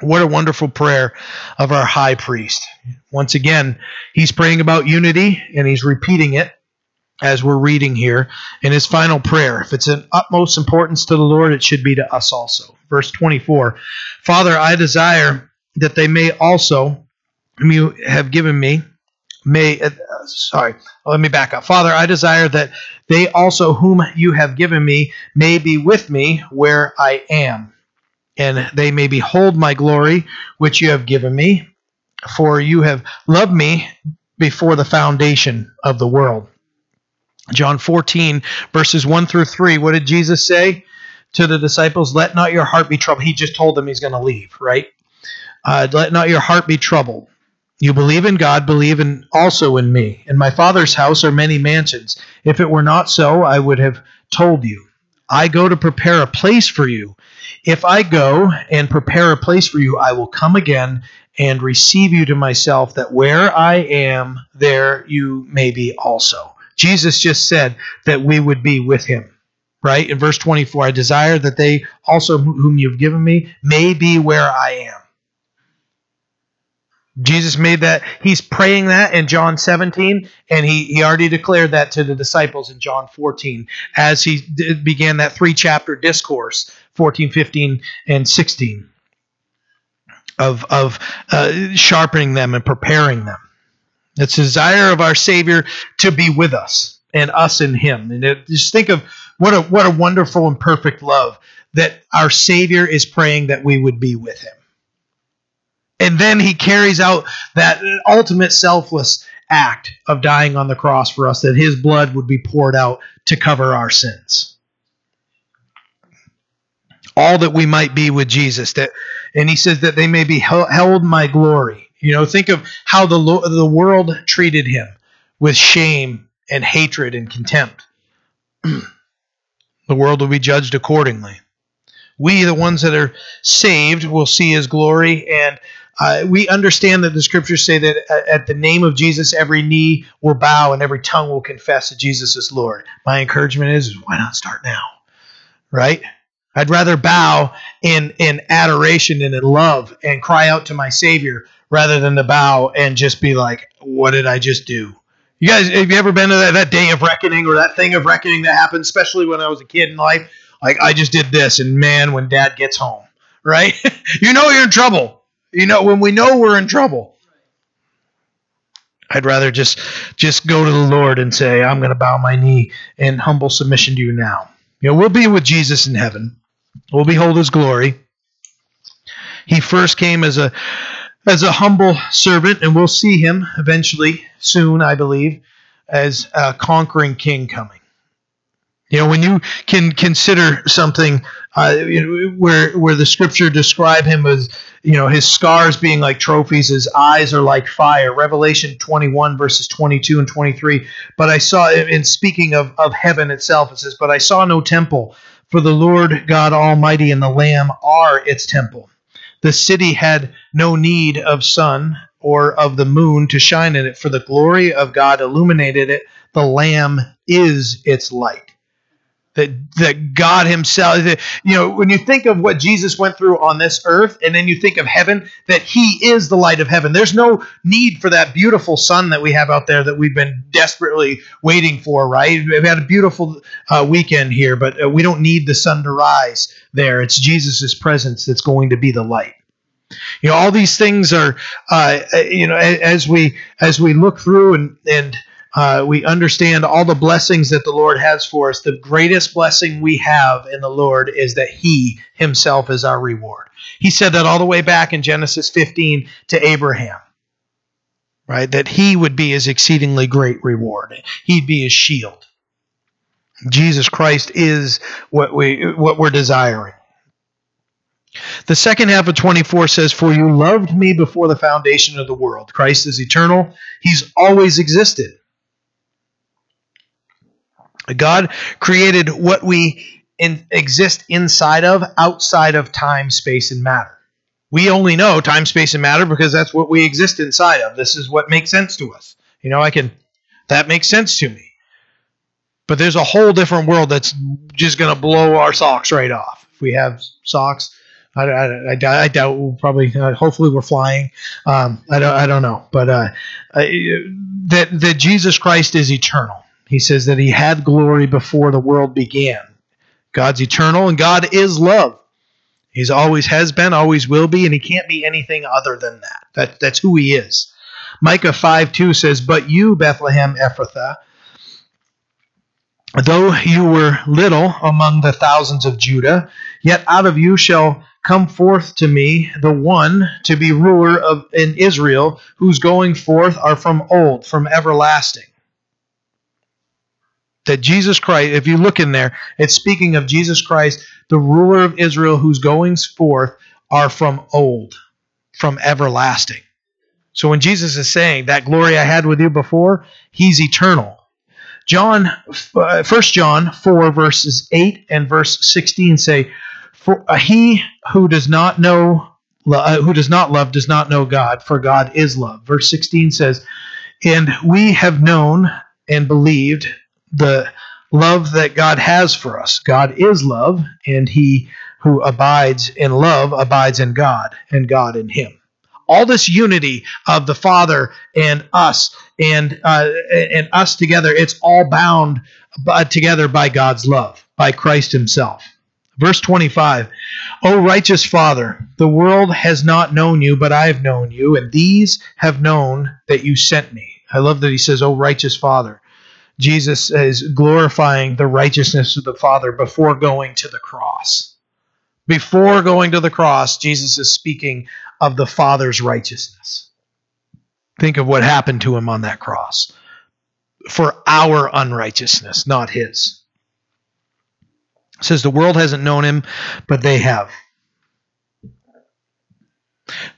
What a wonderful prayer of our high priest. Once again, he's praying about unity and he's repeating it as we're reading here in his final prayer. If it's an utmost importance to the Lord, it should be to us also. Verse 24 Father, I desire that they may also, whom you have given me, may, uh, sorry, let me back up. Father, I desire that they also, whom you have given me, may be with me where I am and they may behold my glory, which you have given me, for you have loved me before the foundation of the world. John 14, verses 1 through 3, what did Jesus say to the disciples? Let not your heart be troubled. He just told them he's going to leave, right? Uh, Let not your heart be troubled. You believe in God, believe in also in me. In my Father's house are many mansions. If it were not so, I would have told you. I go to prepare a place for you. If I go and prepare a place for you, I will come again and receive you to myself, that where I am, there you may be also. Jesus just said that we would be with him, right? In verse 24, I desire that they also, whom you've given me, may be where I am. Jesus made that, he's praying that in John 17, and he, he already declared that to the disciples in John 14 as he began that three chapter discourse 14, 15, and 16 of, of uh, sharpening them and preparing them. It's the desire of our Savior to be with us and us in Him. And it, just think of what a, what a wonderful and perfect love that our Savior is praying that we would be with Him. And then He carries out that ultimate selfless act of dying on the cross for us, that His blood would be poured out to cover our sins all that we might be with Jesus. That, and he says that they may be held my glory. You know, think of how the the world treated him with shame and hatred and contempt. the world will be judged accordingly. We, the ones that are saved, will see his glory, and uh, we understand that the scriptures say that at the name of Jesus, every knee will bow and every tongue will confess that Jesus is Lord. My encouragement is, why not start now? Right? I'd rather bow in, in adoration and in love and cry out to my Savior rather than to bow and just be like, what did I just do? You guys, have you ever been to that, that day of reckoning or that thing of reckoning that happened, especially when I was a kid in life? Like, I just did this, and man, when dad gets home, right? you know you're in trouble. You know, when we know we're in trouble. I'd rather just just go to the Lord and say, I'm going to bow my knee in humble submission to you now. You know, we'll be with Jesus in heaven We'll behold his glory. He first came as a as a humble servant, and we'll see him eventually, soon, I believe, as a conquering king coming. You know, when you can consider something uh, you know, where where the scripture describe him as you know his scars being like trophies, his eyes are like fire. Revelation 21 verses 22 and 23. But I saw, in speaking of of heaven itself, it says, "But I saw no temple." For the Lord God Almighty and the Lamb are its temple. The city had no need of sun or of the moon to shine in it, for the glory of God illuminated it. The Lamb is its light that that God Himself, that, you know, when you think of what Jesus went through on this earth, and then you think of heaven, that He is the light of heaven. There's no need for that beautiful sun that we have out there that we've been desperately waiting for. Right? We've had a beautiful uh, weekend here, but uh, we don't need the sun to rise there. It's Jesus' presence that's going to be the light. You know, all these things are, uh, you know, as we as we look through and and uh, we understand all the blessings that the Lord has for us. The greatest blessing we have in the Lord is that He Himself is our reward. He said that all the way back in Genesis 15 to Abraham, right? That He would be His exceedingly great reward, He'd be His shield. Jesus Christ is what we what we're desiring. The second half of 24 says, For you loved me before the foundation of the world. Christ is eternal, He's always existed. God created what we in, exist inside of, outside of time, space, and matter. We only know time, space, and matter because that's what we exist inside of. This is what makes sense to us. You know, I can, that makes sense to me. But there's a whole different world that's just going to blow our socks right off. If we have socks, I, I, I, I doubt we'll probably, uh, hopefully we're flying. Um, I, don't, I don't know. But uh, that, that Jesus Christ is eternal. He says that he had glory before the world began. God's eternal and God is love. He's always has been, always will be, and he can't be anything other than that. that that's who he is. Micah 5 2 says, But you, Bethlehem Ephrathah, though you were little among the thousands of Judah, yet out of you shall come forth to me the one to be ruler of in Israel, whose going forth are from old, from everlasting. That Jesus Christ, if you look in there, it's speaking of Jesus Christ, the ruler of Israel, whose goings forth are from old, from everlasting. So when Jesus is saying that glory I had with you before, he's eternal. John, uh, 1 John 4, verses 8 and verse 16 say, For uh, he who does not know, uh, who does not love, does not know God, for God is love. Verse 16 says, And we have known and believed the love that God has for us. God is love, and he who abides in love abides in God, and God in him. All this unity of the Father and us, and uh, and us together, it's all bound together by God's love, by Christ Himself. Verse 25, O righteous Father, the world has not known you, but I have known you, and these have known that you sent me. I love that he says, O righteous Father. Jesus is glorifying the righteousness of the Father before going to the cross. Before going to the cross, Jesus is speaking of the Father's righteousness. Think of what happened to him on that cross for our unrighteousness, not his. It says the world hasn't known him, but they have.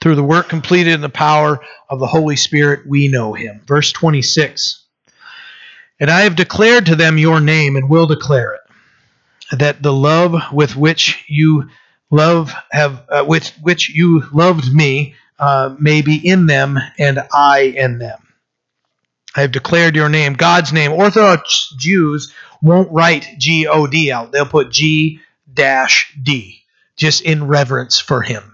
Through the work completed in the power of the Holy Spirit, we know him. Verse 26. And I have declared to them your name and will declare it, that the love with which you love have uh, with which you loved me uh, may be in them and I in them. I have declared your name, God's name. Orthodox Jews won't write G O D out; they'll put G dash D, just in reverence for Him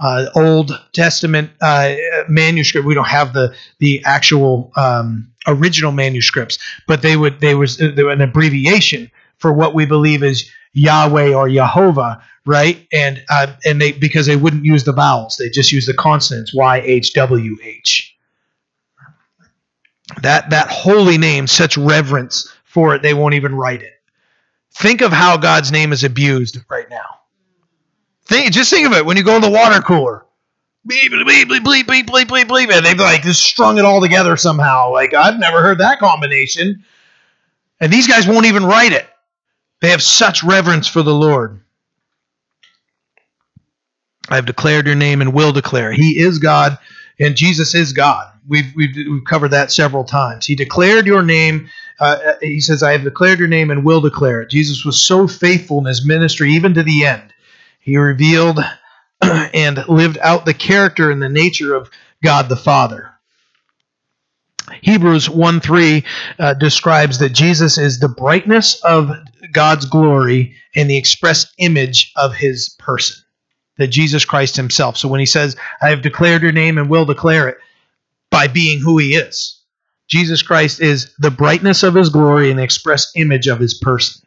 uh, Old Testament uh, manuscript. We don't have the the actual um, original manuscripts, but they would they was uh, an abbreviation for what we believe is Yahweh or Jehovah, right? And uh, and they because they wouldn't use the vowels, they just use the consonants Y H W H. That that holy name, such reverence for it, they won't even write it. Think of how God's name is abused right now Think, just think of it when you go in the water cooler. Bleep, bleep, bleep, bleep, bleep, bleep, bleep, bleep, and they've like just strung it all together somehow. Like I've never heard that combination. And these guys won't even write it. They have such reverence for the Lord. I have declared your name and will declare. He is God and Jesus is God. We've, we've, we've covered that several times. He declared your name. Uh, he says, I have declared your name and will declare it. Jesus was so faithful in his ministry, even to the end. He revealed and lived out the character and the nature of God the Father. Hebrews 1 3 uh, describes that Jesus is the brightness of God's glory and the express image of his person, that Jesus Christ himself. So when he says, I have declared your name and will declare it by being who he is, Jesus Christ is the brightness of his glory and the express image of his person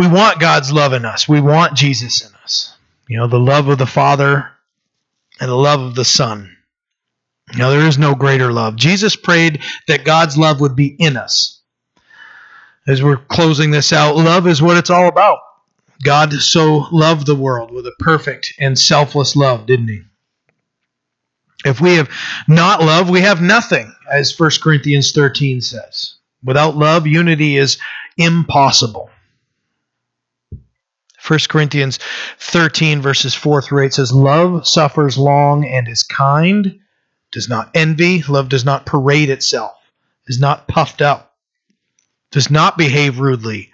we want God's love in us. We want Jesus in us. You know, the love of the Father and the love of the Son. Now, there is no greater love. Jesus prayed that God's love would be in us. As we're closing this out, love is what it's all about. God so loved the world with a perfect and selfless love, didn't he? If we have not love, we have nothing, as 1 Corinthians 13 says. Without love, unity is impossible. 1 Corinthians 13, verses 4 through 8 says, Love suffers long and is kind, does not envy, love does not parade itself, is not puffed up, does not behave rudely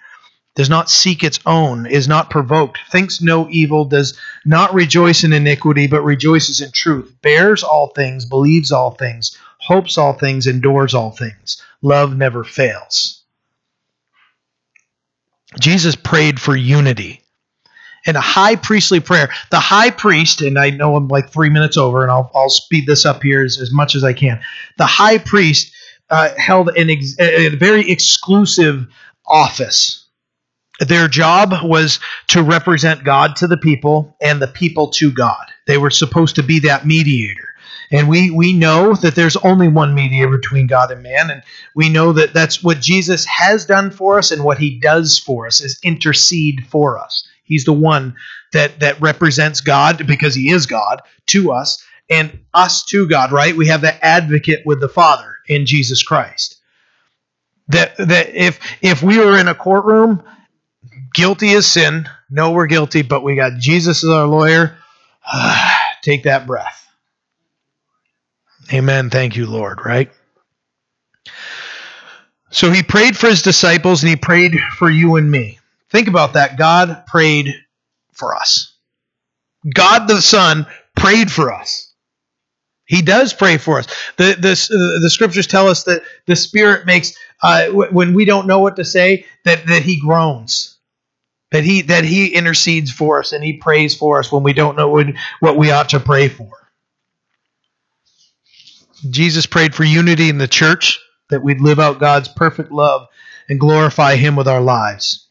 does not seek its own, is not provoked, thinks no evil, does not rejoice in iniquity, but rejoices in truth, bears all things, believes all things, hopes all things, endures all things. Love never fails. Jesus prayed for unity in a high priestly prayer. The high priest, and I know I'm like three minutes over, and I'll, I'll speed this up here as, as much as I can. The high priest uh, held an ex- a very exclusive office their job was to represent God to the people and the people to God. They were supposed to be that mediator. And we, we know that there's only one mediator between God and man. And we know that that's what Jesus has done for us and what he does for us is intercede for us. He's the one that, that represents God because he is God to us and us to God, right? We have that advocate with the Father in Jesus Christ. That, that if if we were in a courtroom guilty as sin. No, we're guilty, but we got Jesus as our lawyer. Take that breath. Amen. Thank you, Lord, right? So he prayed for his disciples and he prayed for you and me. Think about that. God prayed for us. God the Son prayed for us. He does pray for us. The, the, the scriptures tell us that the Spirit makes, uh, when we don't know what to say, that, that He groans that he that he intercedes for us and he prays for us when we don't know what, what we ought to pray for. Jesus prayed for unity in the church, that we'd live out God's perfect love and glorify him with our lives.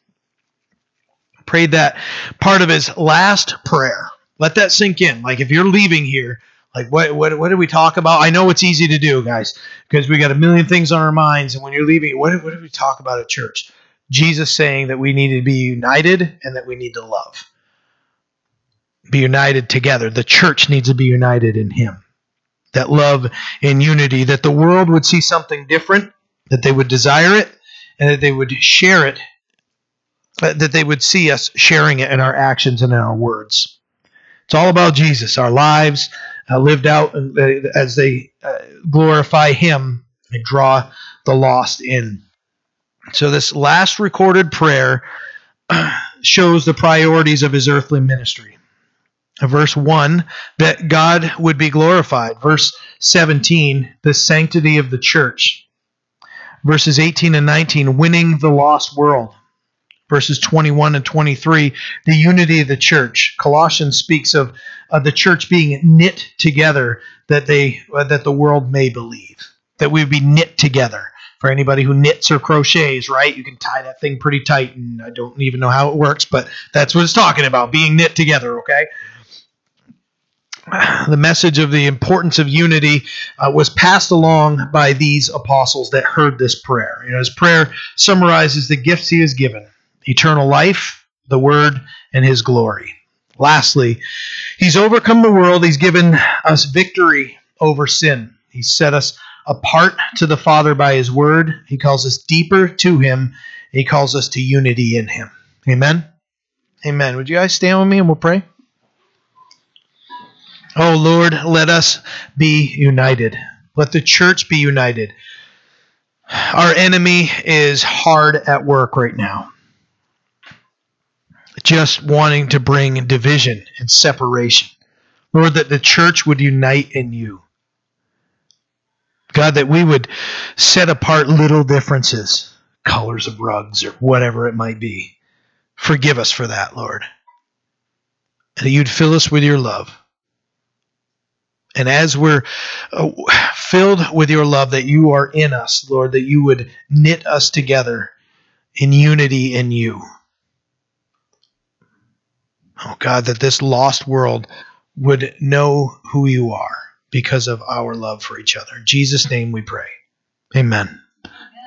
Prayed that part of his last prayer. Let that sink in. Like if you're leaving here, like what what what did we talk about? I know it's easy to do, guys, because we got a million things on our minds, and when you're leaving, what what did we talk about at church? Jesus saying that we need to be united and that we need to love. Be united together. The church needs to be united in Him. That love and unity, that the world would see something different, that they would desire it, and that they would share it, that they would see us sharing it in our actions and in our words. It's all about Jesus, our lives uh, lived out uh, as they uh, glorify Him and draw the lost in. So, this last recorded prayer shows the priorities of his earthly ministry. Verse 1, that God would be glorified. Verse 17, the sanctity of the church. Verses 18 and 19, winning the lost world. Verses 21 and 23, the unity of the church. Colossians speaks of, of the church being knit together that they uh, that the world may believe. That we would be knit together for anybody who knits or crochets, right? You can tie that thing pretty tight, and I don't even know how it works, but that's what it's talking about being knit together, okay? The message of the importance of unity uh, was passed along by these apostles that heard this prayer. You know, his prayer summarizes the gifts he has given eternal life, the word, and his glory. Lastly, he's overcome the world, he's given us victory over sin. He set us apart to the Father by His Word. He calls us deeper to Him. He calls us to unity in Him. Amen. Amen. Would you guys stand with me and we'll pray? Oh Lord, let us be united. Let the church be united. Our enemy is hard at work right now, just wanting to bring division and separation. Lord, that the church would unite in you. God, that we would set apart little differences, colors of rugs or whatever it might be. Forgive us for that, Lord. And that you'd fill us with your love. And as we're uh, filled with your love that you are in us, Lord, that you would knit us together in unity in you. Oh God, that this lost world would know who you are because of our love for each other. In Jesus' name we pray. Amen.